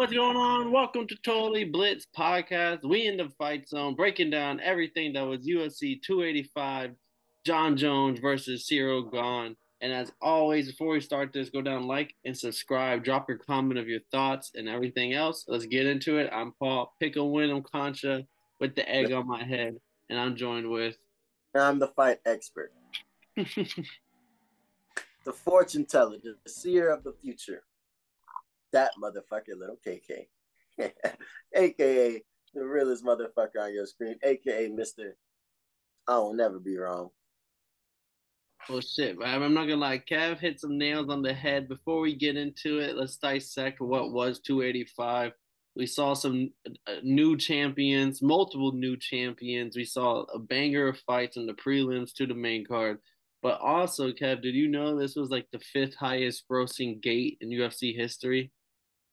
What's going on? Welcome to Totally Blitz Podcast. We in the fight zone, breaking down everything that was UFC 285, Jon Jones versus Ciryl Gane. And as always, before we start this, go down, like, and subscribe. Drop your comment of your thoughts and everything else. Let's get into it. I'm Paul Pickle Wyndham Concha with the egg on my head, and I'm joined with. I'm the fight expert, the fortune teller, the seer of the future. That motherfucker, little KK, aka the realest motherfucker on your screen, aka Mister. I will never be wrong. Well, shit, I'm not gonna lie. Kev hit some nails on the head. Before we get into it, let's dissect what was 285. We saw some uh, new champions, multiple new champions. We saw a banger of fights in the prelims to the main card. But also, Kev, did you know this was like the fifth highest grossing gate in UFC history?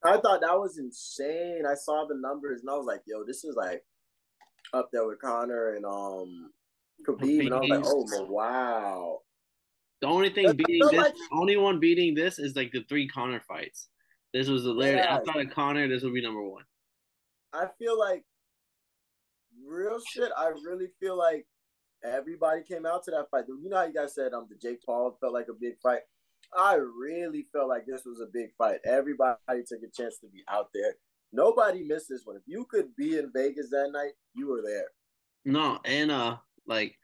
I thought that was insane. I saw the numbers and I was like, yo, this is like up there with Conor and um Khabib. And I was like, oh wow. The only thing beating this, like... only one beating this is like the three Conor fights. This was the literally yeah. outside of Conor, this would be number one. I feel like real shit. I really feel like everybody came out to that fight. You know how you guys said um the Jake Paul felt like a big fight. I really felt like this was a big fight. Everybody took a chance to be out there. Nobody missed this one. If you could be in Vegas that night, you were there. No, and uh, like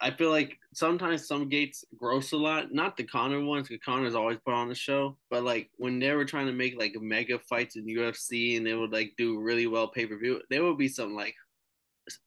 I feel like sometimes some gates gross a lot. Not the Conor ones, because Conor's always put on the show. But like when they were trying to make like mega fights in UFC and they would like do really well pay per view, there would be some like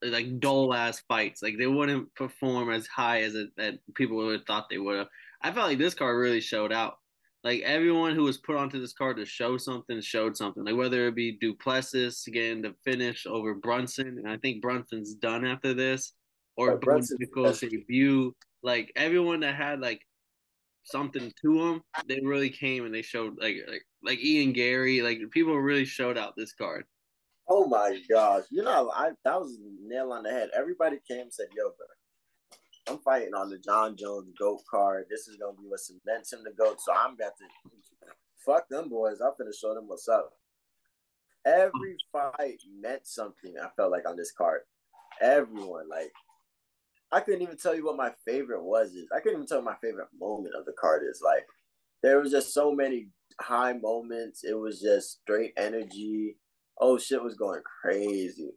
like dull ass fights. Like they wouldn't perform as high as it, that people would have thought they would have. I felt like this card really showed out. Like everyone who was put onto this card to show something showed something. Like whether it be Du Plessis getting the finish over Brunson, and I think Brunson's done after this or oh, Nickal's debut. Like everyone that had like something to them, they really came and they showed like like like Ian Garry, like people really showed out this card. Oh my gosh! You know, I that was nail on the head. Everybody came and said, "Yo, bro, I'm fighting on the Jon Jones GOAT card. This is gonna be what cements him the GOAT. So I'm about to fuck them boys. I'm gonna show them what's up. Every fight meant something. I felt like on this card. Everyone like I couldn't even tell you what my favorite was. Is I couldn't even tell my favorite moment of the card is. Like there was just so many high moments. It was just straight energy. Oh shit was going crazy.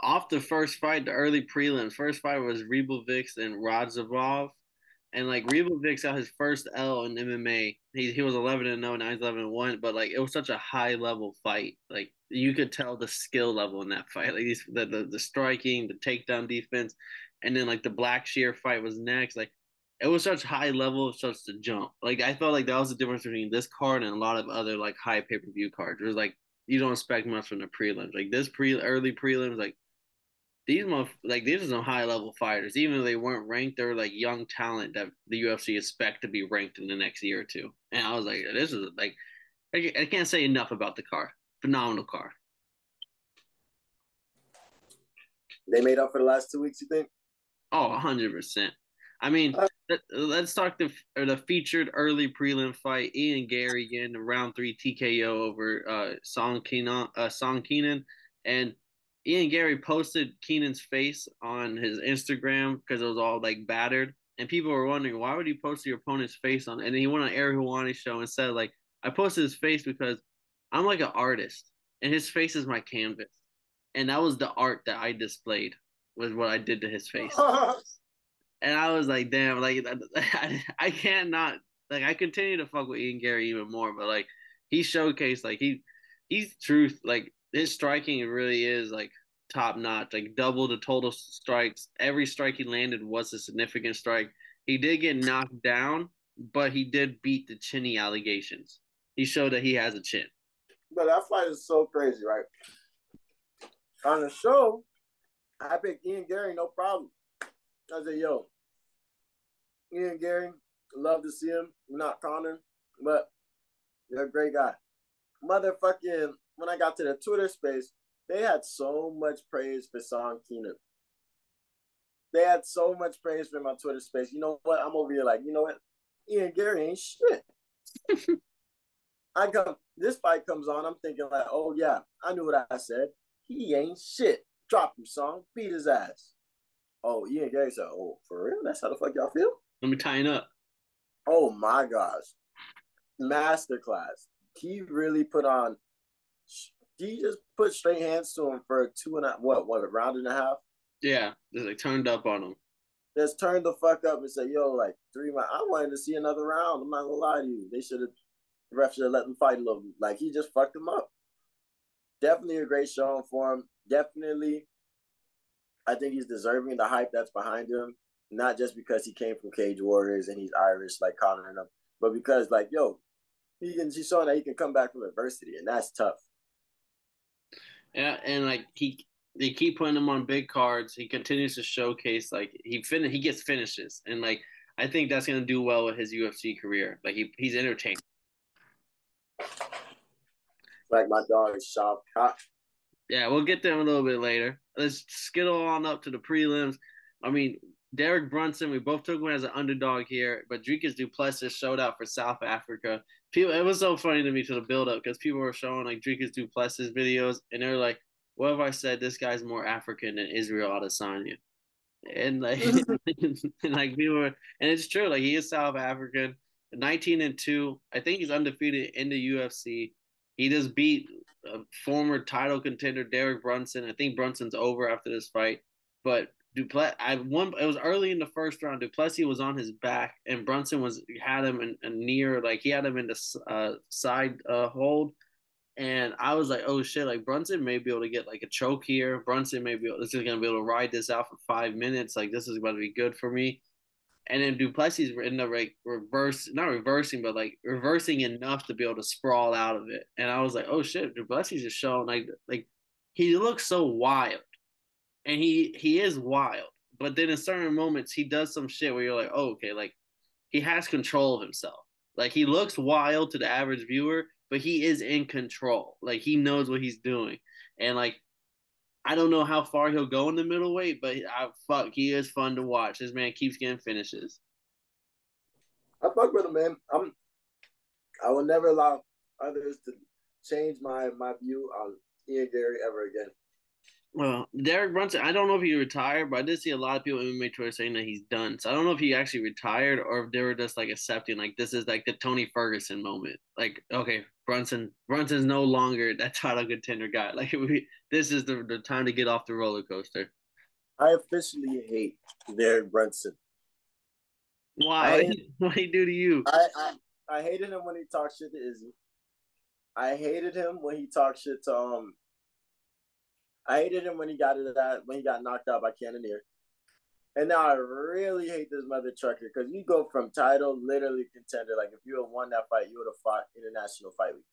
Off the first fight, the early prelims. First fight was Ribovics and Radzhabov. And like Ribovics got his first L in MMA. He he was eleven and 0, now he's eleven and one. But like it was such a high level fight. Like you could tell the skill level in that fight. Like the, the, the striking, the takedown defense and then like the Black Blackshear fight was next. Like it was such high level, such to jump. Like I felt like that was the difference between this card and a lot of other like high pay per view cards. It was like you don't expect much from the prelims. Like this pre early prelims, like these like these are some high level fighters. Even though they weren't ranked, they're like young talent that the UFC expect to be ranked in the next year or two. And I was like, this is like I, can't say enough about the car. Phenomenal car. They made up for the last two weeks, you think? Oh, 100%. I mean, uh, let's talk the the featured early prelim fight. Ian Garry getting round three TKO over uh, Song Kenan, uh, Song Kenan, and Ian Garry posted Kenan's face on his Instagram because it was all like battered, and people were wondering why would he post your opponent's face on? And he went on Ariel Helwani show and said like, I posted his face because I'm like an artist, and his face is my canvas, and that was the art that I displayed was what I did to his face. and I was like, damn, like I, I can't not like I continue to fuck with Ian Garry even more, but like he showcased like he he's truth like his striking it really is like top notch, like double the total strikes. Every strike he landed was a significant strike. He did get knocked down, but he did beat the chinny allegations. He showed that he has a chin. But that fight is so crazy, right? On the show, I picked Ian Garry, no problem. I said, yo, Ian Garry, love to see him. Not Conor, but you're a great guy. Motherfucking, when I got to the Twitter space, they had so much praise for Song Kenan. They had so much praise for my Twitter space. You know what? I'm over here like, you know what? Ian Garry ain't shit. I come this fight comes on. I'm thinking like, oh yeah, I knew what I said. He ain't shit. Drop him, song. Beat his ass. Oh, Ian Garry said, oh, for real? That's how the fuck y'all feel? Let me tie it up. Oh my gosh. Masterclass. He really put on he just put straight hands to him for two and a what, what, a round and a half? Yeah. Just like turned up on him. Just turned the fuck up and said, yo, like three rounds. I wanted to see another round. I'm not gonna lie to you. They should have the ref should have let them fight a little bit. Like he just fucked him up. Definitely a great showing for him. Definitely I think he's deserving the hype that's behind him, not just because he came from Cage Warriors and he's Irish like Conor and them, but because like yo, he can he's showing that he can come back from adversity, and that's tough. Yeah, and like he they keep putting him on big cards. He continues to showcase like he fin he gets finishes, and like I think that's gonna do well with his UFC career. Like he he's entertaining. Like my dog is Shavkat. Yeah, we'll get there a little bit later. Let's skittle on up to the prelims. I mean, Derek Brunson, we both took him as an underdog here, but Dricus Du Plessis showed out for South Africa. People, it was so funny to me to the build up because people were showing like Dricus Du Plessis videos, and they're like, "What have I said? This guy's more African than Israel Adesanya." And like, and like we were, and it's true. Like he is South African, nineteen and two. I think he's undefeated in the UFC. He just beat a former title contender Derek Brunson. I think Brunson's over after this fight, but Du Plessis, I one. It was early in the first round. Du Plessis was on his back, and Brunson was had him in, in near, like he had him in the uh, side uh, hold, and I was like, oh shit, like Brunson may be able to get like a choke here. Brunson may be this is gonna be able to ride this out for five minutes. Like this is to be good for me. And then Du Plessis ended up like reverse, not reversing, but like reversing enough to be able to sprawl out of it. And I was like, oh shit, Du Plessis is showing like like he looks so wild, and he he is wild. But then in certain moments, he does some shit where you're like, oh okay, like he has control of himself. Like he looks wild to the average viewer, but he is in control. Like he knows what he's doing, and like I don't know how far he'll go in the middleweight, but I, fuck, he is fun to watch. This man keeps getting finishes. I fuck with him, man. I'm. I will never allow others to change my my view on Ian Garry ever again. Well, Derek Brunson, I don't know if he retired, but I did see a lot of people in MMA Twitter saying that he's done. So I don't know if he actually retired or if they were just like accepting like this is like the Tony Ferguson moment. Like, okay, Brunson Brunson's no longer that title contender guy. Like we this is the, the time to get off the roller coaster. I officially hate Derek Brunson. Why? what did he do to you? I, I I hated him when he talked shit to Izzy. I hated him when he talked shit to um I hated him when he got it that when he got knocked out by Cannonier. And now I really hate this mother trucker because you go from title, literally contender. Like if you had won that fight, you would have fought international fight week.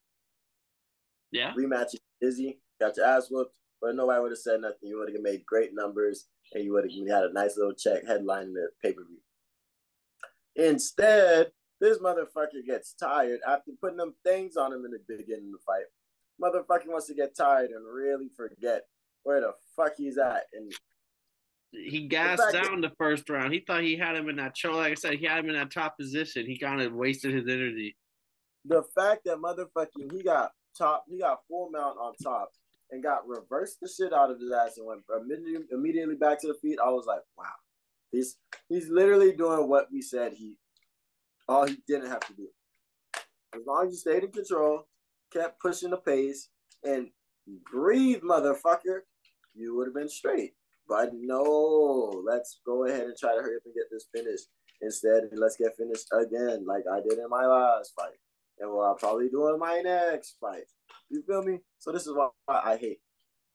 Yeah. Rematch Izzy, got your ass whooped, but nobody would have said nothing. You would have made great numbers and you would have had a nice little check headline in the pay per view. Instead, this motherfucker gets tired after putting them things on him in the beginning of the fight. Motherfucker wants to get tired and really forget where the fuck he's at. And he gassed down the first round. He thought he had him in that show. Like I said, he had him in that top position. He kind of wasted his energy. The fact that motherfucking he got top, he got full mount on top and got reversed the shit out of his ass and went immediately, immediately back to the feet. I was like, wow, he's he's literally doing what we said he all he didn't have to do. As long as you stayed in control, kept pushing the pace, and breathe, motherfucker, you would have been straight. But no, let's go ahead and try to hurry up and get this finished. Instead, let's get finished again, like I did in my last fight, and what I'll probably do in my next fight. You feel me? So this is why I hate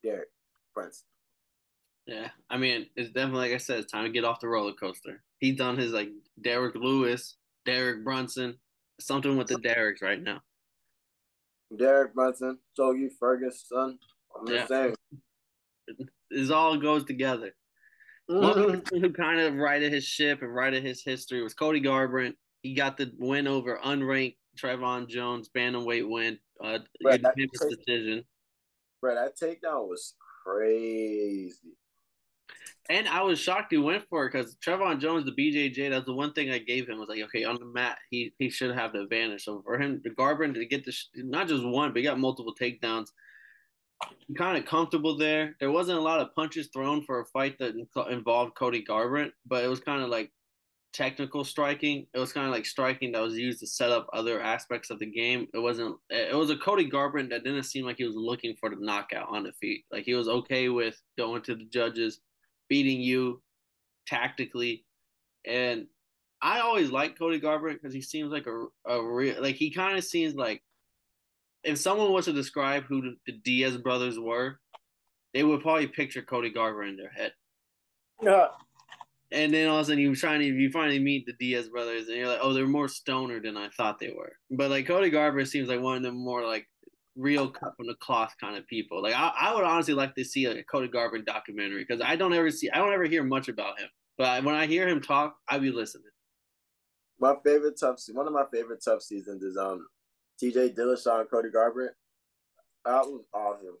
Derek Prince. Yeah, I mean, it's definitely like I said, it's time to get off the roller coaster. He's done his like Derek Lewis, Derek Brunson, something with the Derek's right now. Derek Brunson, Shogi Ferguson. I'm just yeah. saying. It all goes together. Who kind of righted his ship and righted his history was Cody Garbrandt. He got the win over unranked Trevin Jones, bantamweight win, uh, Brett, that decision. Bro, that takedown was crazy. And I was shocked he went for it because Trevin Jones, the BJJ, that's the one thing I gave him was like, okay, on the mat, he he should have the advantage. So for him, the Garbrandt to get the not just one, but he got multiple takedowns. Kind of comfortable there. There wasn't a lot of punches thrown for a fight that involved Cody Garbrandt, but it was kind of like technical striking. It was kind of like striking that was used to set up other aspects of the game. It wasn't. Eh, it was a Cody Garbrandt that didn't seem like he was looking for the knockout on the feet. Like he was okay with going to the judges beating you tactically. And I always like Cody Garbrandt because he seems like a a real like he kind of seems like if someone was to describe who the, the Diaz brothers were, they would probably picture Cody Garbrandt in their head. Yeah. And then all of a sudden you trying to you finally meet the Diaz brothers and you're like, oh, they're more stoner than I thought they were. But like Cody Garbrandt seems like one of the more like real cut from the cloth kind of people. Like I, I would honestly like to see like a Cody Garbrandt documentary because I don't ever see I don't ever hear much about him. But when I hear him talk, I be listening. My favorite TUF one of my favorite TUF seasons is um TJ Dillashaw and Cody Garbrandt. That was awesome.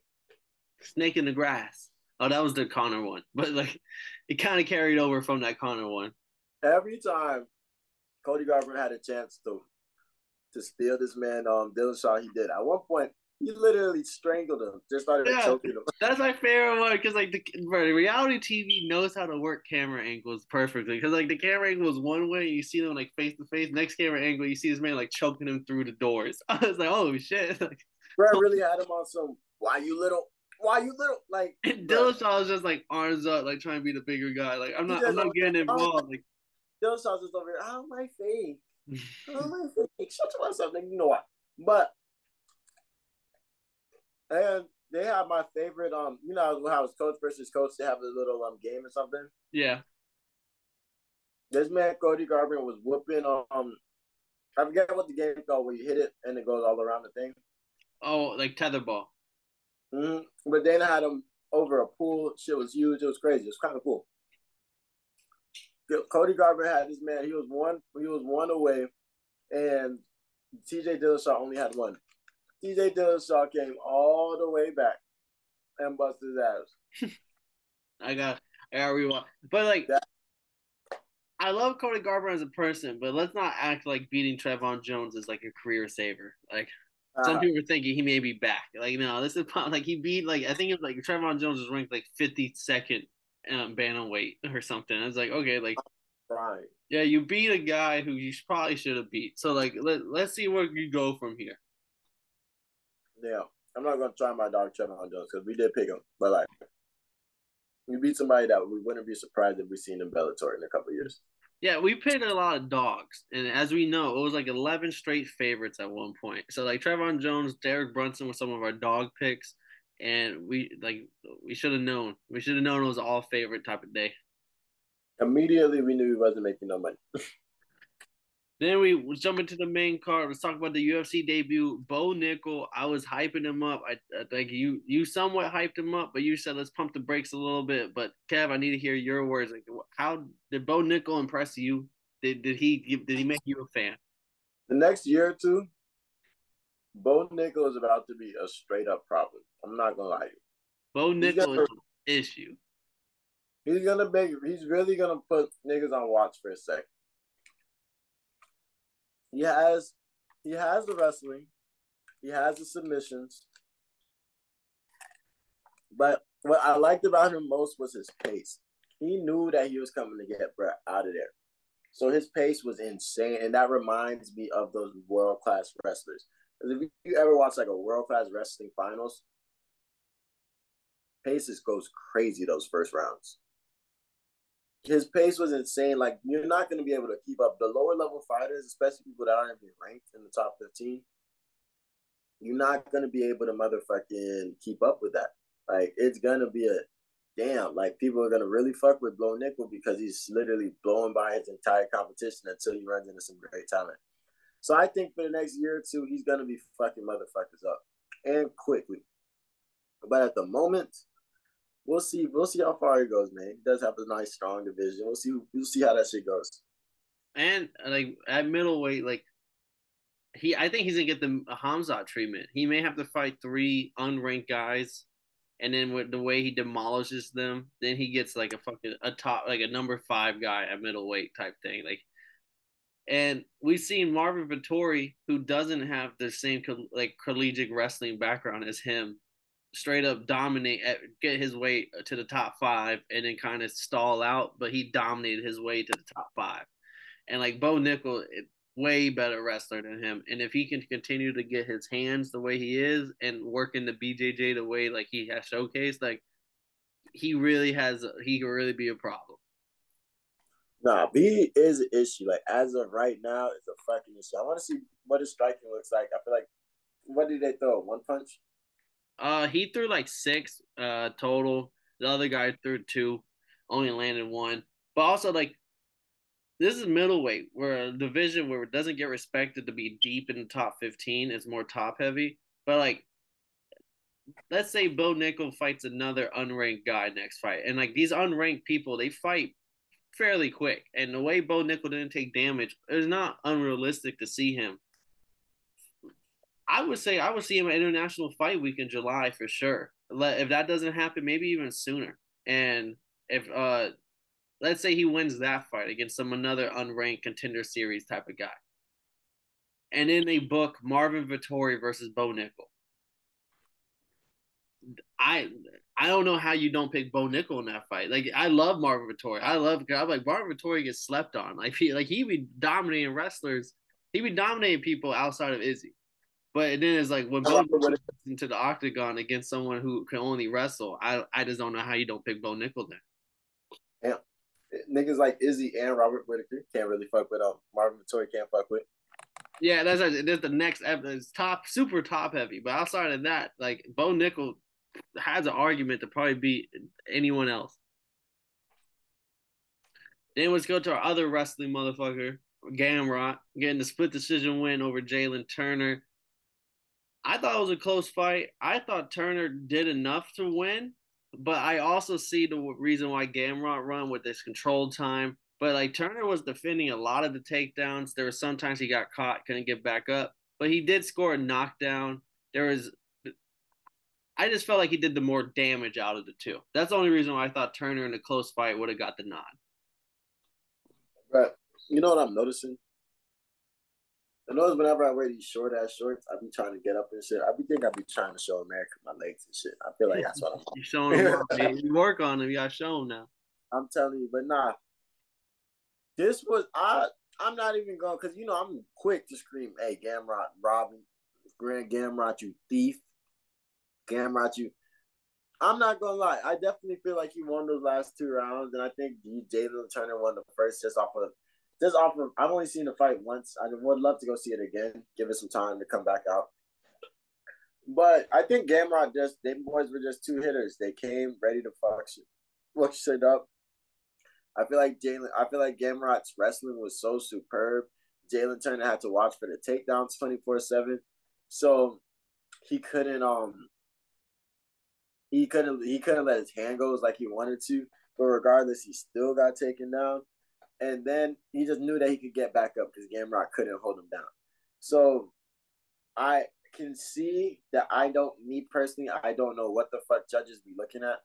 Snake in the grass. Oh, that was the Conor one, but like it kind of carried over from that Conor one. Every time Cody Garbrandt had a chance to to steal this man um Dillashaw, he did. At one point, he literally strangled him, just started yeah, choking him. That's my favorite one because like the bro, reality TV knows how to work camera angles perfectly. Because like the camera angle is one way, you see them like face to face. Next camera angle, you see this man like choking him through the doors. I was like, oh shit! Like, bro, oh. really had him on some. Why you little? Why you little? Like Dillashaw was just like arms up, like trying to be the bigger guy. Like I'm not, I'm not getting oh, involved. Like Dillashaw's just over here. Oh my face. Oh my face. Shut your ass up, nigga. You know what? But and they have my favorite. Um, you know how it's coach versus coach. They have a little um game or something. Yeah. This man Cody Garbrandt was whooping. Um, I forget what the game called where you hit it and it goes all around the thing. Oh, like tetherball. Mm-hmm. But then I had him over a pool. Shit was huge. It was crazy. It was kind of cool. Cody Garbrandt had this man. He was one. He was one away, and T.J. Dillashaw only had one. TJ Dillashaw came all the way back and busted his ass. I got I got rewind. But like that, I love Cody Garbrandt as a person, but let's not act like beating Trevin Jones is like a career saver. Like uh, some people are thinking he may be back. Like no, this is like he beat like I think it's like Trevin Jones is ranked like fifty second um, bantamweight or something. I was like okay, like right. Yeah, you beat a guy who you probably should have beat. So like let let's see where you go from here. Yeah, I'm not gonna try my dog Trevin Jones because we did pick him, but like we beat somebody that we wouldn't be surprised if we seen in Bellator in a couple years. Yeah, we picked a lot of dogs, and as we know, it was like eleven straight favorites at one point. So like Trevin Jones, Derek Brunson were some of our dog picks, and we like we should have known. We should have known it was all favorite type of day. Immediately, we knew he wasn't making no money. Then we jump into the main card. Let's talk about the UFC debut. Bo Nickal. I was hyping him up. I, I think you you somewhat hyped him up, but you said let's pump the brakes a little bit. But Kev, I need to hear your words. Like, how did Bo Nickal impress you? Did did he give, did he make you a fan? The next year or two, Bo Nickal is about to be a straight up problem. I'm not gonna lie. Bo Nickal is an issue. He's gonna make. He's really gonna put niggas on watch for a second. He has he has the wrestling, he has the submissions. But what I liked about him most was his pace. He knew that he was coming to get Brett out of there. So his pace was insane. And that reminds me of those world class wrestlers. Because if you ever watch like a world class wrestling finals, paces goes crazy those first rounds his pace was insane. Like you're not going to be able to keep up. The lower level fighters, especially people that aren't even ranked in the top 15, you're not going to be able to motherfucking keep up with that. Like it's going to be a damn. Like people are going to really fuck with Bo Nickal because he's literally blowing by his entire competition until he runs into some great talent. So I think for the next year or two, he's going to be fucking motherfuckers up and quickly. But at the moment, we'll see. We'll see how far he goes, man. He does have a nice, strong division. We'll see. We'll see how that shit goes. And like at middleweight, like he, I think he's gonna get the Khamzat treatment. He may have to fight three unranked guys and then with the way he demolishes them, then he gets like a fucking a top like a number five guy at middleweight type thing. Like, and we've seen Marvin Vettori, who doesn't have the same like collegiate wrestling background as him, straight up dominate at, get his way to the top five and then kind of stall out, but he dominated his way to the top five. And like Bo Nickal, eh, way better wrestler than him. And if he can continue to get his hands the way he is and work in the BJJ the way like he has showcased, like he really has, he could really be a problem. Nah, B is an issue. Like as of right now, it's a fucking issue. I want to see what his striking looks like. I feel like what did they throw? One punch? Uh, he threw like six uh total. The other guy threw two, only landed one. But also like this is middleweight, where a division where it doesn't get respected to be deep in the top fifteen. It's more top heavy. But like, let's say Bo Nickal fights another unranked guy next fight, and like these unranked people, they fight fairly quick. And the way Bo Nickal didn't take damage, it's not unrealistic to see him. I would say I would see him at International Fight Week in July for sure. If that doesn't happen, maybe even sooner. And if uh let's say he wins that fight against some another unranked contender series type of guy. And then they book Marvin Vettori versus Bo Nickal. I I don't know how you don't pick Bo Nickal in that fight. Like I love Marvin Vettori. I love I'm like Marvin Vettori gets slept on. Like he like he be dominating wrestlers. He be dominating people outside of Izzy. But then it's like when Bo gets into the octagon against someone who can only wrestle, I I just don't know how you don't pick Bo Nickal then. Yeah niggas like Izzy and Robert Whitaker can't really fuck with. Um, Marvin Vettori can't fuck with. Yeah, that's that's the next It's top super top heavy. But outside of that, like Bo Nickal has an argument to probably beat anyone else. Then let's go to our other wrestling motherfucker, Gamrot, getting the split decision win over Jalen Turner. I thought it was a close fight. I thought Turner did enough to win, but I also see the reason why Gamrot run with this controlled time. But like Turner was defending a lot of the takedowns. There were sometimes he got caught, couldn't get back up, but he did score a knockdown. There was, I just felt like he did the more damage out of the two. That's the only reason why I thought Turner in a close fight would have got the nod. But you know what I'm noticing? I notice whenever I wear these short ass shorts, I be trying to get up and shit. I be think I be trying to show America my legs and shit. I feel like that's what I'm. you showing them, man. You work on them. You got show them now. I'm telling you, but nah. This was I. I'm not even going because you know I'm quick to scream, "Hey, Gamrot, Robin, Grand Gamrot, you thief, Gamrot, you." I'm not gonna lie. I definitely feel like he won those last two rounds, and I think you Jalen Turner won the first just off of just offer, I've only seen the fight once. I would love to go see it again. Give it some time to come back out. But I think Gamrot just they boys were just two hitters. They came ready to fuck shit, fuck shit up. I feel like Jalen. I feel like Gamrot's wrestling was so superb. Jalen Turner had to watch for the takedowns twenty four seven, so he couldn't um he couldn't he couldn't let his hand go like he wanted to. But regardless, he still got taken down and then he just knew that he could get back up because Gamrot couldn't hold him down. So I can see that I don't, me personally, I don't know what the fuck judges be looking at.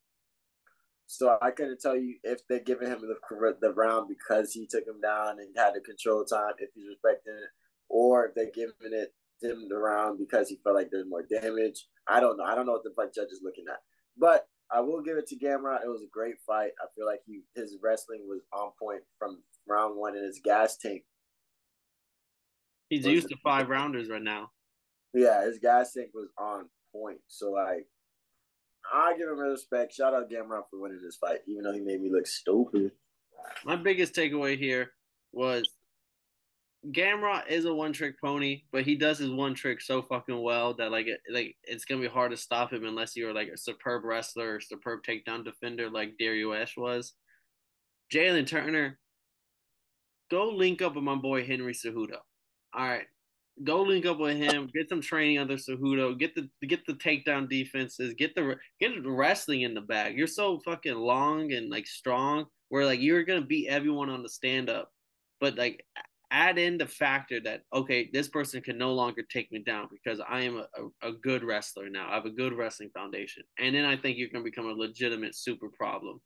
So I couldn't tell you if they're giving him the the round because he took him down and had the control time, if he's respecting it, or if they're giving it him the round because he felt like there's more damage. I don't know. I don't know what the fuck judge is looking at. But I will give it to Gamrot. It was a great fight. I feel like he his wrestling was on point from round one, and his gas tank. He's used to five rounders right now. Yeah, his gas tank was on point. So like, I give him respect. Shout out Gamrot for winning this fight, even though he made me look stupid. My biggest takeaway here was Gamrot is a one trick pony, but he does his one trick so fucking well that like like it's gonna be hard to stop him unless you're like a superb wrestler or superb takedown defender like Dariush was. Jalen Turner, go link up with my boy Henry Cejudo. All right, go link up with him. Get some training under Cejudo. Get the get the takedown defenses. Get the get the wrestling in the bag. You're so fucking long and like strong. Where like you're gonna beat everyone on the stand up, but like add in the factor that okay, this person can no longer take me down because I am a, a, good wrestler now. I have a good wrestling foundation, and then I think you can become a legitimate super problem.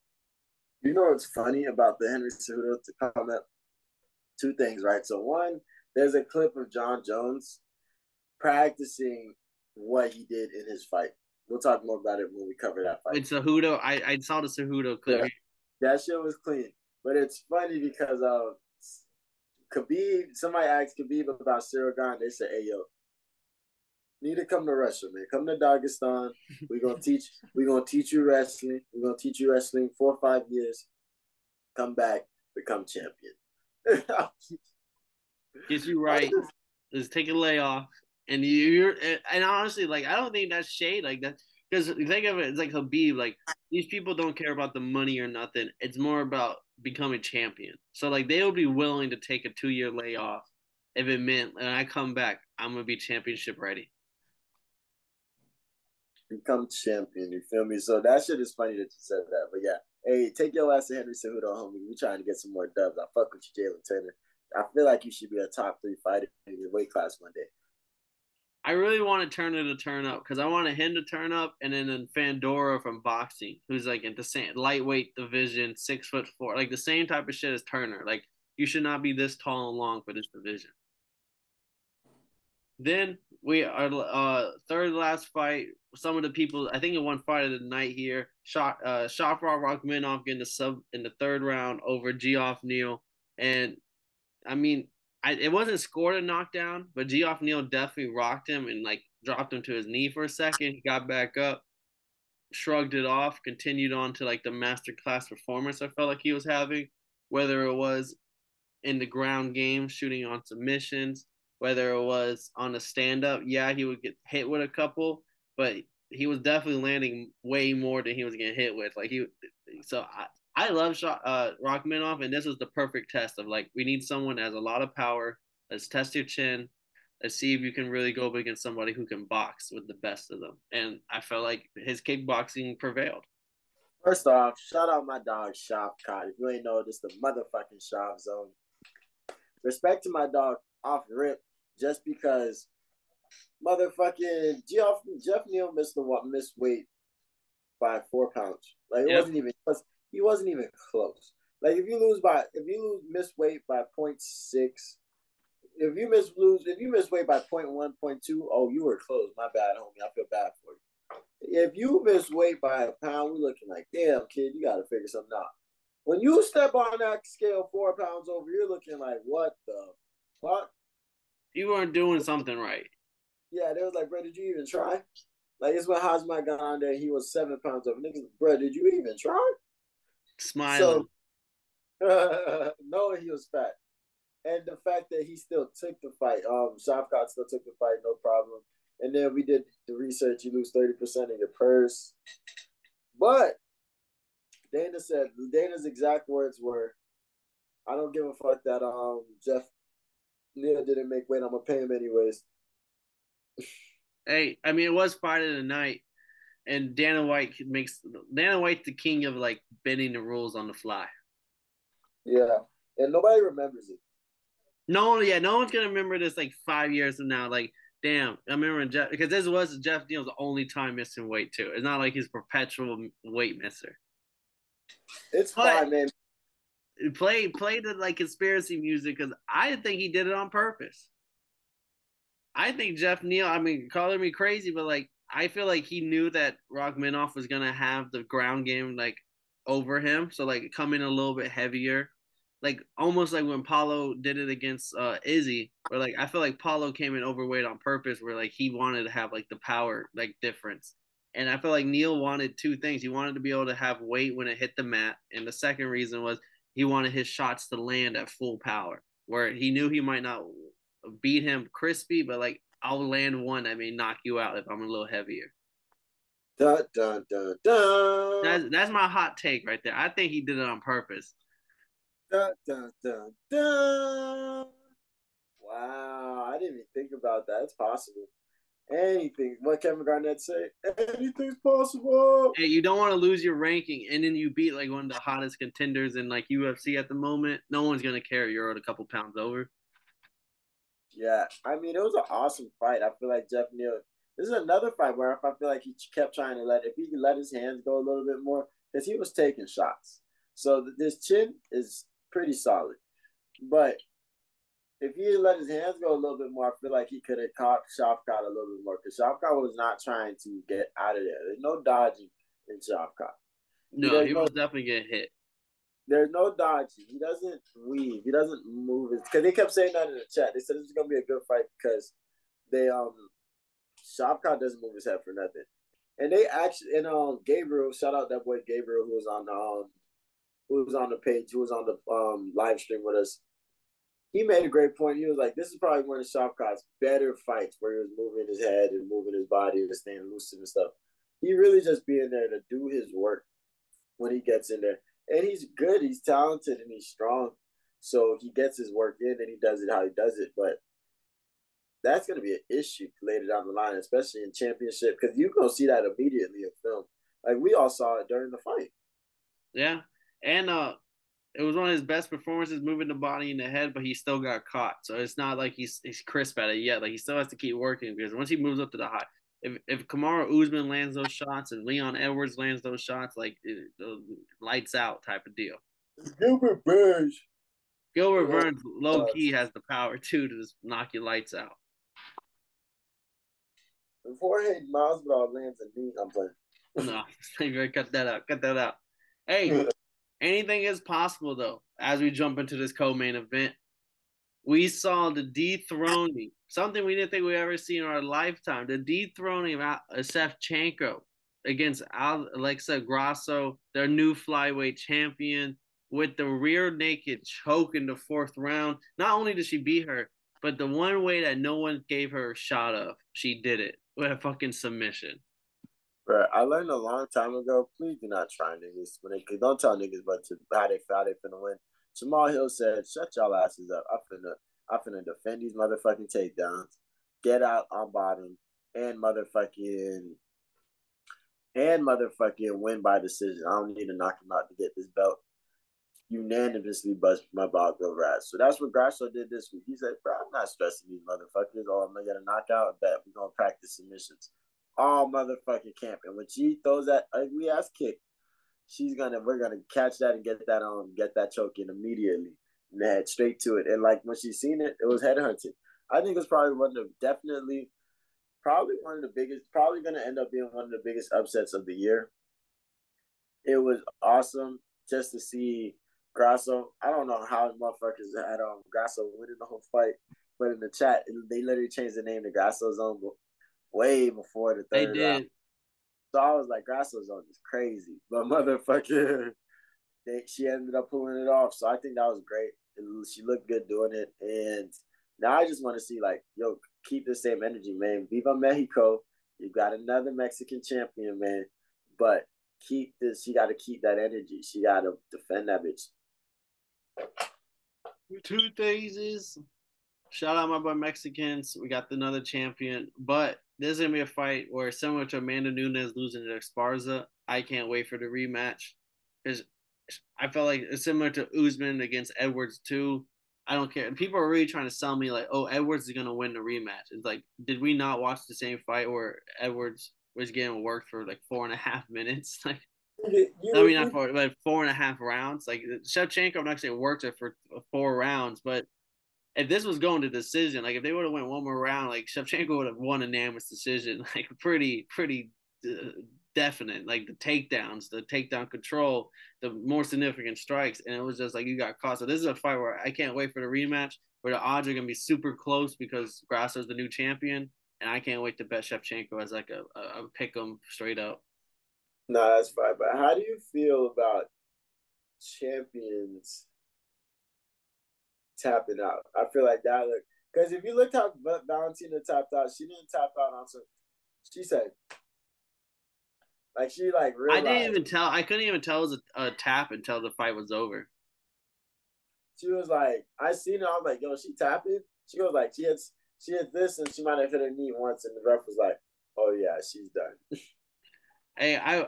You know what's funny about the Henry Cejudo to comment? Two things, right? So one, there's a clip of Jon Jones practicing what he did in his fight. We'll talk more about it when we cover that fight. With Cejudo, I, I saw the Cejudo clip. Yeah, that shit was clean. But it's funny because uh, Khabib, somebody asked Khabib about Ciryl Gane. They said, hey, yo, need to come to Russia, man. Come to Dagestan. We're gonna teach we're gonna teach you wrestling. We're gonna teach you wrestling four or five years. Come back, become champion. Get you right. Just take a layoff. And you're and honestly, like I don't think that's shade like that. Because think of it, it's like Khabib. Like these people don't care about the money or nothing. It's more about becoming champion. So like they'll be willing to take a two year layoff if it meant when I come back, I'm gonna be championship ready. Become champion, you feel me? So that shit is funny that you said that. But yeah, hey, take your ass to Henry Cejudo, homie. We trying to get some more dubs. I fuck with you, Jalen Turner. I feel like you should be a top three fighter in your weight class one day. I really want to turn it to turn up because I want him to turn up, and then in Fundora from boxing, who's like in the same lightweight division, six foot four, like the same type of shit as Turner. Like you should not be this tall and long for this division. Then we are uh third last fight. Some of the people I think it one fight of the night here. Shot uh Shavkat Rakhmonov getting the sub in the third round over Geoff Neal. And I mean I, it wasn't scored a knockdown, but Geoff Neal definitely rocked him and like dropped him to his knee for a second. He got back up, shrugged it off, continued on to like the masterclass performance I felt like he was having, whether it was in the ground game, shooting on submissions, whether it was on a stand up. Yeah, he would get hit with a couple, but he was definitely landing way more than he was getting hit with. Like he, so I, I love uh, Rakhmonov, and this was the perfect test of like we need someone that has a lot of power. Let's test your chin. Let's see if you can really go up against somebody who can box with the best of them. And I felt like his kickboxing prevailed. First off, shout out my dog Shavkat. If you ain't know, this the motherfucking Shav Zone. Respect to my dog off rip, just because motherfucking Jeff Geoff Neal missed the missed weight by four pounds. Like it yep. wasn't even he wasn't even close. Like if you lose by if you lose miss weight by 0. 0.6, if you miss lose if you miss weight by 0. 0.1, 0. 0.2, oh you were close. My bad, homie. I feel bad for you. If you miss weight by a pound, we're looking like, damn kid, you gotta figure something out. When you step on that scale four pounds over, you're looking like, what the fuck? You weren't doing something right. Yeah, they was like, bro, did you even try? Like it's when Khamzat got on there, he was seven pounds over. Niggas, bro, did you even try? Smiling. So, knowing he was fat. And the fact that he still took the fight, um, Shavkat still took the fight, no problem. And then we did the research, you lose 30% of your purse. But Dana said, Dana's exact words were, I don't give a fuck that um Geoff Neal didn't make weight. I'm gonna pay him anyways. hey, I mean, it was of the night and Dana White makes Dana White the king of like bending the rules on the fly. Yeah, and nobody remembers it. No one, yeah, no one's gonna remember this like five years from now. Like, damn, I remember Geoff because this was Geoff Neal's only time missing weight too. It's not like he's perpetual weight misser. It's but fine, man. Play play the like conspiracy music because I think he did it on purpose. I think Geoff Neal. I mean, calling me crazy, but like I feel like he knew that Rakhmonov was gonna have the ground game like over him, so like come in a little bit heavier, like almost like when Paulo did it against uh, Izzy, where like I feel like Paulo came in overweight on purpose, where like he wanted to have like the power like difference, and I feel like Neal wanted two things. He wanted to be able to have weight when it hit the mat, and the second reason was he wanted his shots to land at full power, where he knew he might not beat him crispy, but like I'll land one that may knock you out if I'm a little heavier. Dun, dun, dun, dun. That's, that's my hot take right there. I think he did it on purpose. Dun, dun, dun, dun. Wow, I didn't even think about that. It's possible. Anything. What Kevin Garnett say? Anything's possible. Hey, you don't want to lose your ranking, and then you beat like one of the hottest contenders in like UFC at the moment. No one's gonna care. You're a couple pounds over. Yeah, I mean it was an awesome fight. I feel like Geoff Neal. This is another fight where I feel like he kept trying to let if he could let his hands go a little bit more because he was taking shots. So this chin is pretty solid, but if he had let his hands go a little bit more, I feel like he could have caught Shavkat a little bit more because Shavkat was not trying to get out of there. There's no dodging in Shavkat. No, he was definitely getting hit. There's no dodging. He doesn't weave. He doesn't move. Because they kept saying that in the chat. They said this is gonna be a good fight because they um Shavkat doesn't move his head for nothing. And they actually and um Gabriel, shout out that boy Gabriel who was on the um who was on the page, who was on the um live stream with us he made a great point. He was like, "This is probably one of Shavkat's better fights, where he was moving his head and moving his body and staying loose and stuff. He really just being there to do his work when he gets in there, and he's good. He's talented and he's strong, so he gets his work in and he does it how he does it. But that's going to be an issue later down the line, especially in championship, because you're gonna see that immediately in film. Like we all saw it during the fight. Yeah, and uh, it was one of his best performances moving the body in the head, but he still got caught. So it's not like he's he's crisp at it yet. Like he still has to keep working because once he moves up to the high, if if Kamaru Usman lands those shots and Leon Edwards lands those shots, like eh, it, it, lights out type of deal. Gilbert Burns. Gilbert oh, Burns, low key, has the power too to just knock your lights out. Before Jorge Masvidal lands a knee, I'm playing. no, you cut that out. Cut that out. Hey, anything is possible though. As we jump into this co-main event, we saw the dethroning, something we didn't think we ever see in our lifetime. The dethroning of uh, Shevchenko against Alexa Grasso, their new flyweight champion, with the rear naked choke in the fourth round. Not only did she beat her, but the one way that no one gave her a shot of, she did it with a fucking submission. Bro, I learned a long time ago. Please do not try niggas when they don't tell niggas but to how they how they finna win. Jamahal Hill said, "Shut y'all asses up. I finna I finna defend these motherfucking takedowns, get out on bottom, and motherfucking and motherfucking win by decision. I don't need to knock him out to get this belt. Unanimously bust my ball over ass. So that's what Grasso did this week. He said, "Bro, I'm not stressing these motherfuckers. Oh, I'm gonna get a knockout. Bet we're gonna practice submissions." all motherfucking camp. And when she throws that ugly ass kick, she's gonna we're gonna catch that and get that on, get that choke in immediately head straight to it. And like when she seen it, it was head hunting. I think it's probably one of the definitely probably one of the biggest probably gonna end up being one of the biggest upsets of the year. It was awesome just to see Grasso. I don't know how motherfuckers had um Grasso winning the whole fight, but in the chat they literally changed the name to Grasso Zone way before the third they did. round. So I was like, Grasso Zone is crazy, but motherfucker, they, she ended up pulling it off. So I think that was great. She looked good doing it, and now I just want to see like, yo, keep the same energy, man. Viva Mexico! You got another Mexican champion, man. But keep this. She got to keep that energy. She got to defend that bitch. Two phases. Shout out my boy Mexicans. We got another champion, but this is gonna be a fight where similar to Amanda Nunes losing to Esparza. I can't wait for the rematch because I felt like it's similar to Usman against Edwards too. I don't care. People are really trying to sell me like, oh, Edwards is gonna win the rematch. It's like, did we not watch the same fight where Edwards was getting worked for like four and a half minutes? Like, you, I mean, not four, but four and a half rounds. Like Shevchenko, I'm not saying worked it for four rounds, but if this was going to decision, like if they would have went one more round, like Shevchenko would have won a unanimous decision, like pretty pretty uh, definite. Like the takedowns, the takedown control, the more significant strikes, and it was just like you got caught. So this is a fight where I can't wait for the rematch, where the odds are gonna be super close because Grasso's the new champion, and I can't wait to bet Shevchenko as like a, a, 'em straight up. No, that's fine. But how do you feel about champions tapping out. I feel like that look because if you look how Valentina tapped out, she didn't tap out on some. She said, like she like realized. I didn't even tell. I couldn't even tell it was a, a, tap until the fight was over. She was like, I seen her. I was like, yo, she tapping. She goes like, she hits, she hit this, and she might have hit her knee once, and the ref was like, oh yeah, she's done. hey, I,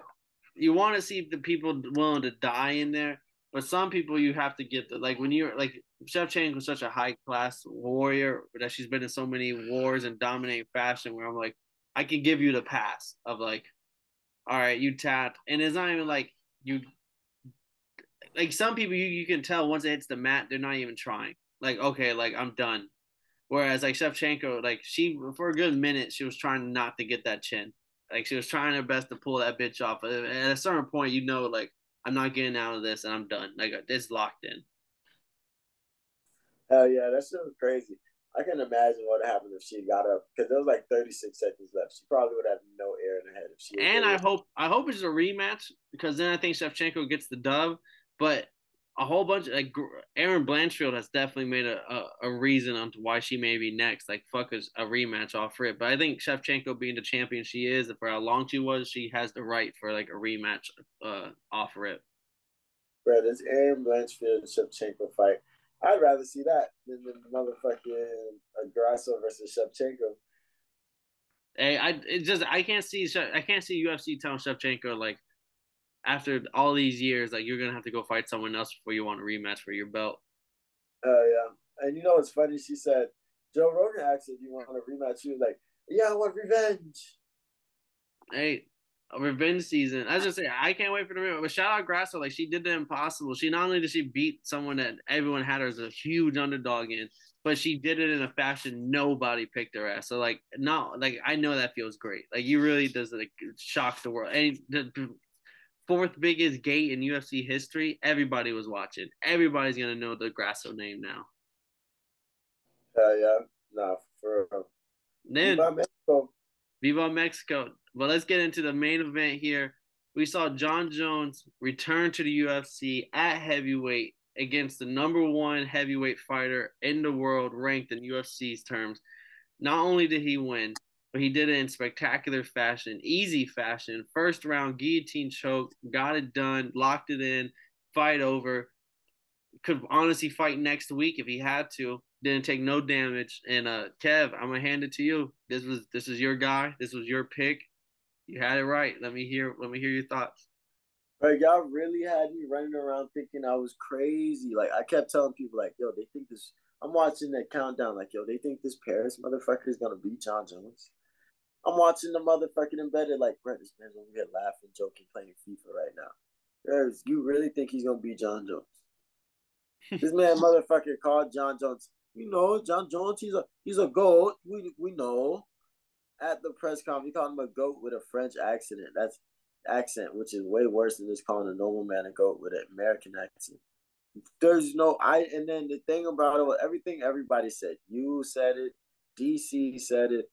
you want to see the people willing to die in there, but some people you have to get the like when you're like Shevchenko was such a high class warrior that she's been in so many wars and dominating fashion where I'm like, I can give you the pass of like, all right, you tap, and it's not even like you. Like some people, you, you can tell once it hits the mat, they're not even trying. Like, okay, like I'm done. Whereas like Shevchenko, like she for a good minute, she was trying not to get that chin. Like she was trying her best to pull that bitch off. At a certain point, you know, like I'm not getting out of this, and I'm done. Like it's locked in. Hell yeah, that's so crazy. I can imagine what happened if she got up because there was like 36 seconds left. She probably would have no air in her head if she. And I hope I hope it's a rematch because then I think Shevchenko gets the dub. But a whole bunch of like Erin Blanchfield has definitely made a, a, a reason onto why she may be next. Like fuck is a rematch off for it. But I think Shevchenko being the champion she is, for how long she was, she has the right for like a rematch uh off it. Bro, this Erin Blanchfield Shevchenko fight. I'd rather see that than the motherfucking Grasso versus Shevchenko. Hey, I it just I can't see I can't see UFC telling Shevchenko like after all these years, like you're gonna have to go fight someone else before you want a rematch for your belt. Oh uh, yeah, and you know what's funny? She said Joe Rogan asked if you want a rematch. She was like, "Yeah, I want revenge." Hey, revenge season. I just say I can't wait for the rematch. But shout out Grasso, like she did the impossible. She not only did she beat someone that everyone had her as a huge underdog in, but she did it in a fashion nobody picked her ass. So like, no, like I know that feels great. Like you really does like shock the world. And the fourth biggest gate in UFC history, everybody was watching. Everybody's gonna know the Grasso name now. Uh, yeah, no, for real. Then Viva Mexico. Viva Mexico. But let's get into the main event here. We saw Jon Jones return to the UFC at heavyweight against the number one heavyweight fighter in the world, ranked in UFC's terms. Not only did he win, but he did it in spectacular fashion, easy fashion. First round guillotine choke, got it done, locked it in, fight over. Could honestly fight next week if he had to. Didn't take no damage. And uh, Kev, I'm gonna hand it to you. This was this is your guy. This was your pick. You had it right. Let me hear. Let me hear your thoughts. Like y'all really had me running around thinking I was crazy. Like I kept telling people, like, yo, they think this. I'm watching that countdown, like, yo, they think this Paris motherfucker is gonna beat Jon Jones. I'm watching the motherfucking embedded like, Brett, this man's over here laughing, joking, playing FIFA right now. There's, you really think he's gonna beat Jon Jones? this man motherfucker called Jon Jones. You know, Jon Jones, he's a he's a goat. We we know. At the press conference, he called him a goat with a French accent. That's accent, which is way worse than just calling a normal man a goat with an American accent. There's no I and then the thing about it, everything everybody said. You said it, DC said it,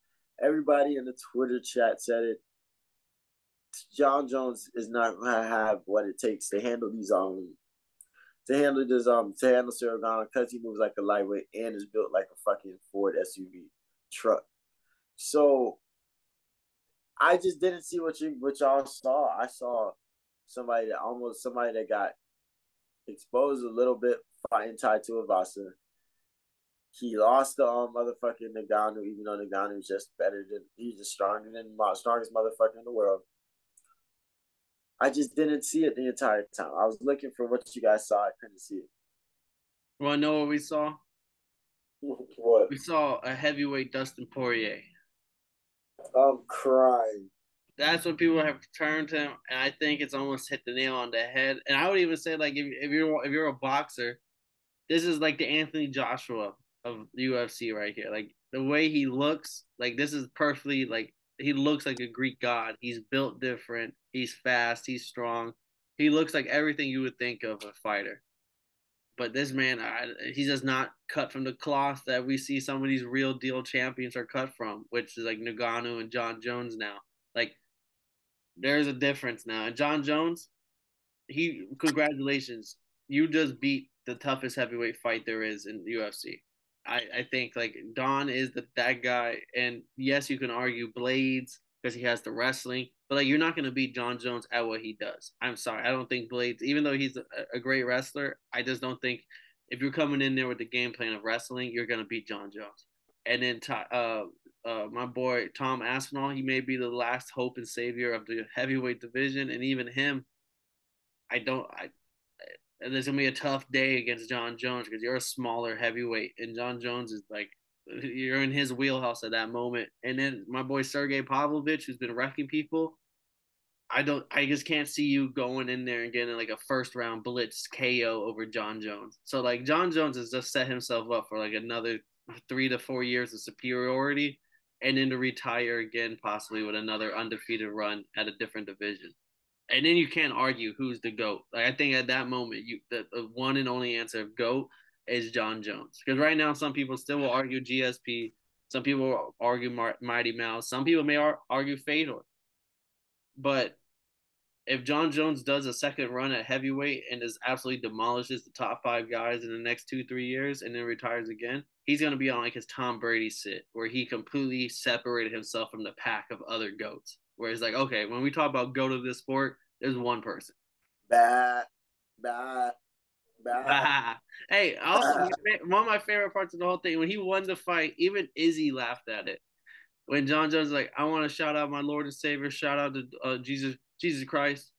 Everybody in the Twitter chat said it. Jon Jones is not gonna have what it takes to handle these um to handle this um to handle Gane because he moves like a lightweight and is built like a fucking Ford SUV truck. So I just didn't see what you what y'all saw. I saw somebody that almost somebody that got exposed a little bit fighting Tai Tuivasa he lost the um, motherfucking Ngannou, even though Ngannou is just better than he's just stronger than strongest motherfucker in the world. I just didn't see it the entire time. I was looking for what you guys saw. I couldn't see it. Well, I know what we saw? What? We saw a heavyweight Dustin Poirier. I'm crying. That's what people have turned him, and I think it's almost hit the nail on the head. And I would even say, like, if, if you're if you're a boxer, this is like the Anthony Joshua of UFC right here. Like the way he looks, like this is perfectly like he looks like a Greek god. He's built different. He's fast. He's strong. He looks like everything you would think of a fighter. But this man, I, he does not cut from the cloth that we see some of these real deal champions are cut from, which is like Ngannou and Jon Jones now. Like there's a difference now. And Jon Jones, he congratulations, you just beat the toughest heavyweight fight there is in UFC. I, I think like Don is the that guy, and yes, you can argue Blaydes because he has the wrestling, but like you're not gonna beat Jon Jones at what he does. I'm sorry, I don't think Blaydes, even though he's a, a great wrestler, I just don't think if you're coming in there with the game plan of wrestling, you're gonna beat Jon Jones. And then uh, uh, my boy Tom Aspinall, he may be the last hope and savior of the heavyweight division, and even him, I don't, I, and there's gonna be a tough day against Jon Jones because you're a smaller heavyweight, and Jon Jones is like you're in his wheelhouse at that moment. And then my boy Sergey Pavlovich, who's been wrecking people, I don't, I just can't see you going in there and getting like a first round blitz KO over Jon Jones. So like Jon Jones has just set himself up for like another three to four years of superiority, and then to retire again possibly with another undefeated run at a different division and then you can't argue who's the goat. Like I think at that moment, you the, the one and only answer of goat is Jon Jones. Because right now, some people still will argue GSP. Some people will argue Mar- Mighty Mouse. Some people may ar- argue Fedor. But if Jon Jones does a second run at heavyweight and is absolutely demolishes the top five guys in the next two three years and then retires again, he's gonna be on like his Tom Brady sit where he completely separated himself from the pack of other goats. Where it's like, okay, when we talk about go to this sport, there's one person. Bah, bah, hey, also one of my favorite parts of the whole thing when he won the fight, even Izzy laughed at it. When Jon Jones like, I want to shout out my Lord and Savior, shout out to uh, Jesus, Jesus Christ,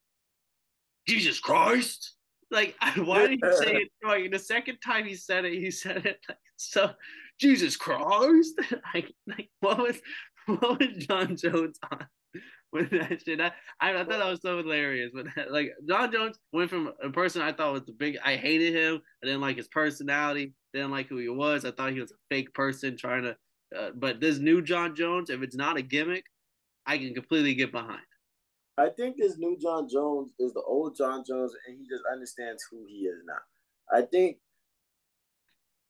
Jesus Christ. Like, why did he say it? Like the second time he said it, he said it like so. Jesus Christ! like, like what was what was Jon Jones on? With that shit. I, I, I, thought that was so hilarious. But like Jon Jones went from a person I thought was the big. I hated him. I didn't like his personality. Didn't like who he was. I thought he was a fake person trying to. Uh, but this new Jon Jones, if it's not a gimmick, I can completely get behind. I think this new Jon Jones is the old Jon Jones, and he just understands who he is now. I think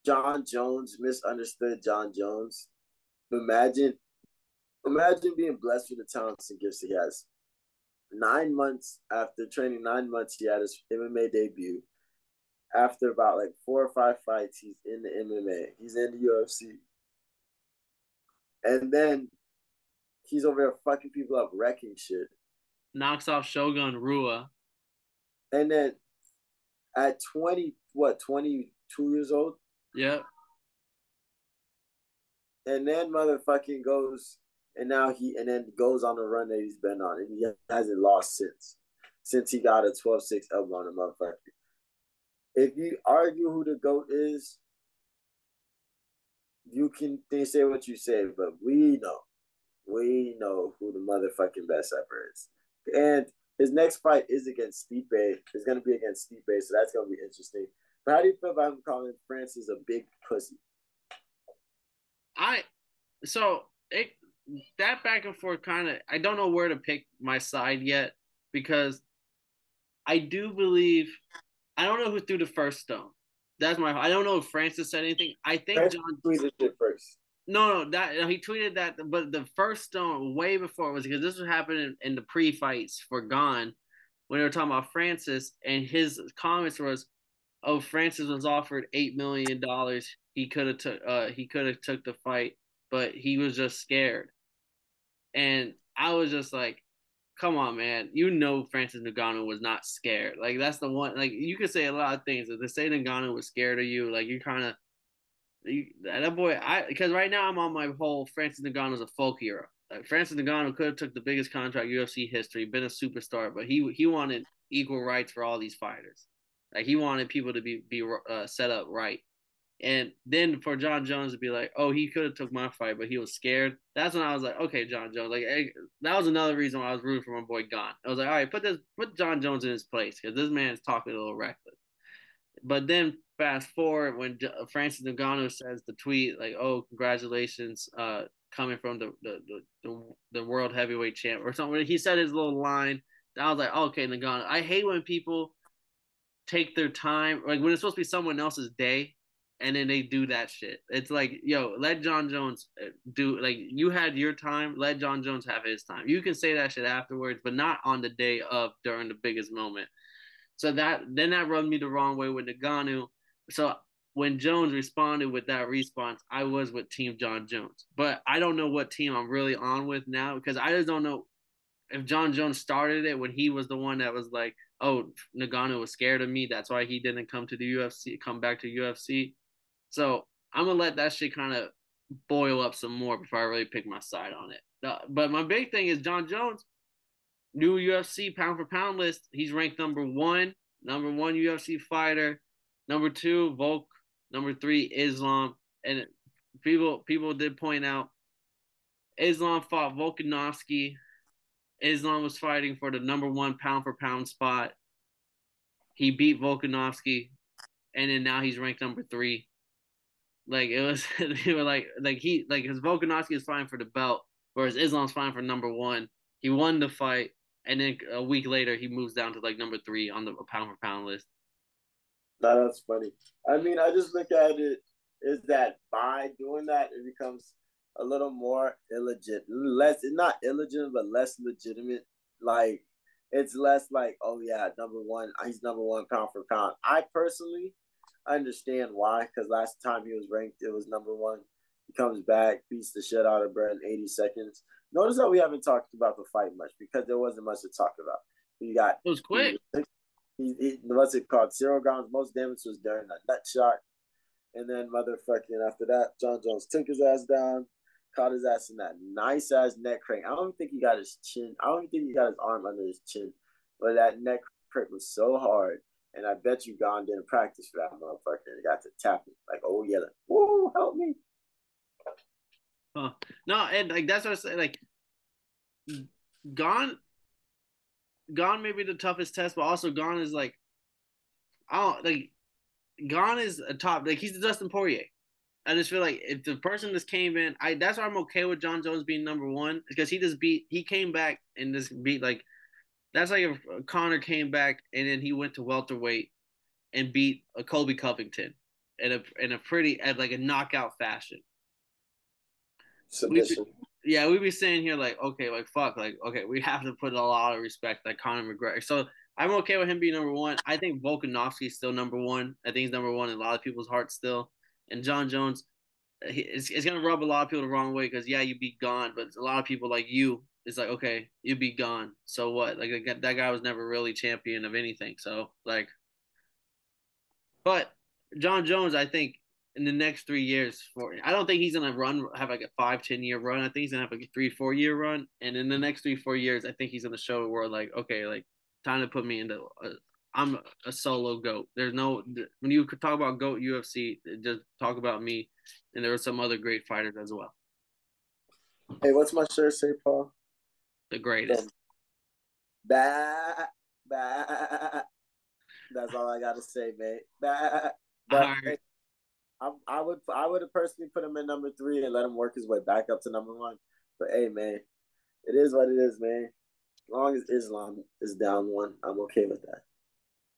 Jon Jones misunderstood Jon Jones. Imagine imagine being blessed with the talents and gifts he has. Nine months after training, nine months he had his MMA debut. After about like four or five fights, he's in the MMA. He's in the UFC. And then he's over there fucking people up, wrecking shit. Knocks off Shogun Rua. And then at 20, what, 22 years old? Yep. And then motherfucking goes and now he and then goes on the run that he's been on, and he hasn't lost since since he got a 12-6 elbow on the motherfucker. If you argue who the goat is, you can say what you say, but we know, we know who the motherfucking best ever is, and his next fight is against Stipe. It's gonna be against Stipe, so that's gonna be interesting. But how do you feel about him calling Francis a big pussy? I so it that back and forth kind of I don't know where to pick my side yet because I do believe I don't know who threw the first stone. That's my I don't know if Francis said anything. I think Francis Jon tweeted it first. No, no, that he tweeted that, but the first stone way before was because this was happening in the pre-fights for Gane when they were talking about Francis, and his comments was, "Oh, Francis was offered eight million dollars. He could have took, uh, he could have took the fight, but he was just scared." And I was just like, come on, man. You know Francis Ngannou was not scared. Like that's the one. Like you could say a lot of things. If the say Ngannou was scared of you, like you kind of. that boy, I because right now I'm on my whole Francis Ngannou is a folk hero. Like Francis Ngannou could have took the biggest contract UFC history, been a superstar, but he he wanted equal rights for all these fighters. Like he wanted people to be be uh, set up right. And then for Jon Jones to be like, "Oh, he could have took my fight, but he was scared." That's when I was like, "Okay, Jon Jones." Like hey, that was another reason why I was rooting for my boy Gane. I was like, "All right, put this, put Jon Jones in his place because this man's talking a little reckless." But then fast forward when Francis Ngannou says the tweet like, "Oh, congratulations, uh, coming from the the, the the world heavyweight champ or something." He said his little line. I was like, "Okay, Ngannou." I hate when people take their time, like when it's supposed to be someone else's day and then they do that shit. It's like, yo, let Jon Jones uh, do like you had your time, let Jon Jones have his time. You can say that shit afterwards, but not on the day of during the biggest moment. So that then that rubbed me the wrong way with Ngannou. So when Jones responded with that response, I was with Team Jon Jones. But I don't know what team I'm really on with now because I just don't know if Jon Jones started it when he was the one that was like, "Oh, Ngannou was scared of me. That's why he didn't come to the UFC, come back to UFC." So I'm gonna let that shit kind of boil up some more before I really pick my side on it. Uh, but my big thing is Jon Jones, new UFC pound for pound list. He's ranked number one. number one UFC fighter, number two Volk, number three Islam, and people people did point out Islam fought Volkanovski. Islam was fighting for the number one pound for pound spot. He beat Volkanovski, and then now he's ranked number three. Like it was, they were like, like he, like his Volkanovski is fighting for the belt, whereas Islam's fighting for number one. He won the fight, and then a week later he moves down to like number three on the pound for pound list. That's funny. I mean, I just look at it is that by doing that, it becomes a little more illegit, less not illegitimate, but less legitimate. Like it's less like, oh yeah, number one, he's number one pound for pound. I personally understand why, because last time he was ranked, it was number one. He comes back, beats the shit out of Brett in 80 seconds. Notice that we haven't talked about the fight much because there wasn't much to talk about. You got it was quick. He, he, what's it called? Zero rounds. Most damage was during a nut shot. And then motherfucking after that, Jon Jones took his ass down, caught his ass in that nice ass neck crank. I don't think he got his chin. I don't think he got his arm under his chin, but that neck crank was so hard. And I bet you Gane didn't practice for that motherfucker. And got to tap him like, oh yeah, like, help me. Huh. No, and like that's what I say. Like, Gane, Gane may be the toughest test, but also Gane is like, I don't like. Gane is a top. Like he's the Dustin Poirier. I just feel like if the person just came in, I that's why I'm okay with Jon Jones being number one because he just beat. He came back and just beat like. That's like if uh, Conor came back and then he went to welterweight and beat a Colby Covington in a in a pretty at like a knockout fashion. Submission. We'd be, yeah, we'd be saying here like, okay, like fuck, like okay, we have to put a lot of respect like Conor McGregor. So I'm okay with him being number one. I think Volkanovski is still number one. I think he's number one in a lot of people's hearts still. And Jon Jones, it's, it's gonna rub a lot of people the wrong way because yeah, you be gone, but a lot of people like you, it's like okay, you'd be gone. So what? Like that guy was never really champion of anything. So like, but Jon Jones, I think in the next three years, for I don't think he's gonna run have like a five ten year run. I think he's gonna have like a three four year run, and in the next three four years, I think he's gonna show the world like okay, like time to put me into. Uh, I'm a solo goat. There's no when you talk about goat UFC, just talk about me, and there were some other great fighters as well. Hey, what's my shirt say, Paul? The greatest. Bah, bah. That's all I gotta say, mate. Bah. But, right. hey, I, I would I would have personally put him in number three and let him work his way back up to number one. But hey, man, it is what it is, man long as Islam is down one, I'm okay with that.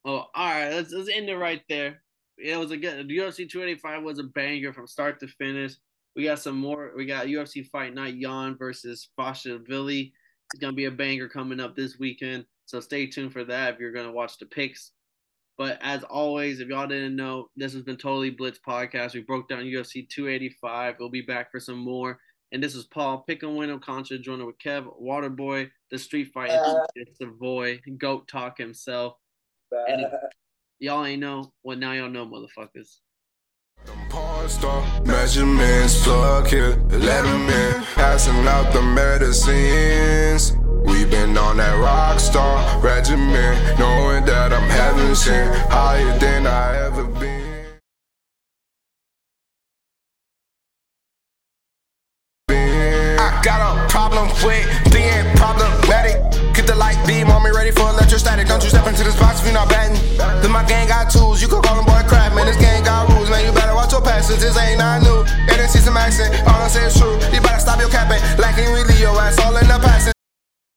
Oh, all right. Let's let's end it right there. It was a good. UFC 285 was a banger from start to finish. We got some more. We got UFC Fight Night Yan versus Dvalishvili. It's gonna be a banger coming up this weekend. So stay tuned for that if you're gonna watch the picks. But as always, if y'all didn't know, this has been Totally Blitz podcast. We broke down UFC 285. We'll be back for some more. And this is Paul Pick'em Winner Contra joining with Kev Waterboy, the Street Fight uh, Savoy, Goat Talk himself. Uh, and y'all ain't know, well now y'all know, motherfuckers. Measurements, plug here, let them in, passing out the medicines. We've been on that rock star regimen, knowing that I'm heaven sent, higher than I ever been. I got a problem with being problematic. Get the light beam on me, ready for electrostatic. Don't you step into this box if you're not batting. Then my gang got tools, you can call them boy crap, this ain't not new. And see some accent, all I say is true. You better stop your capping, lacking really your ass all in the passing.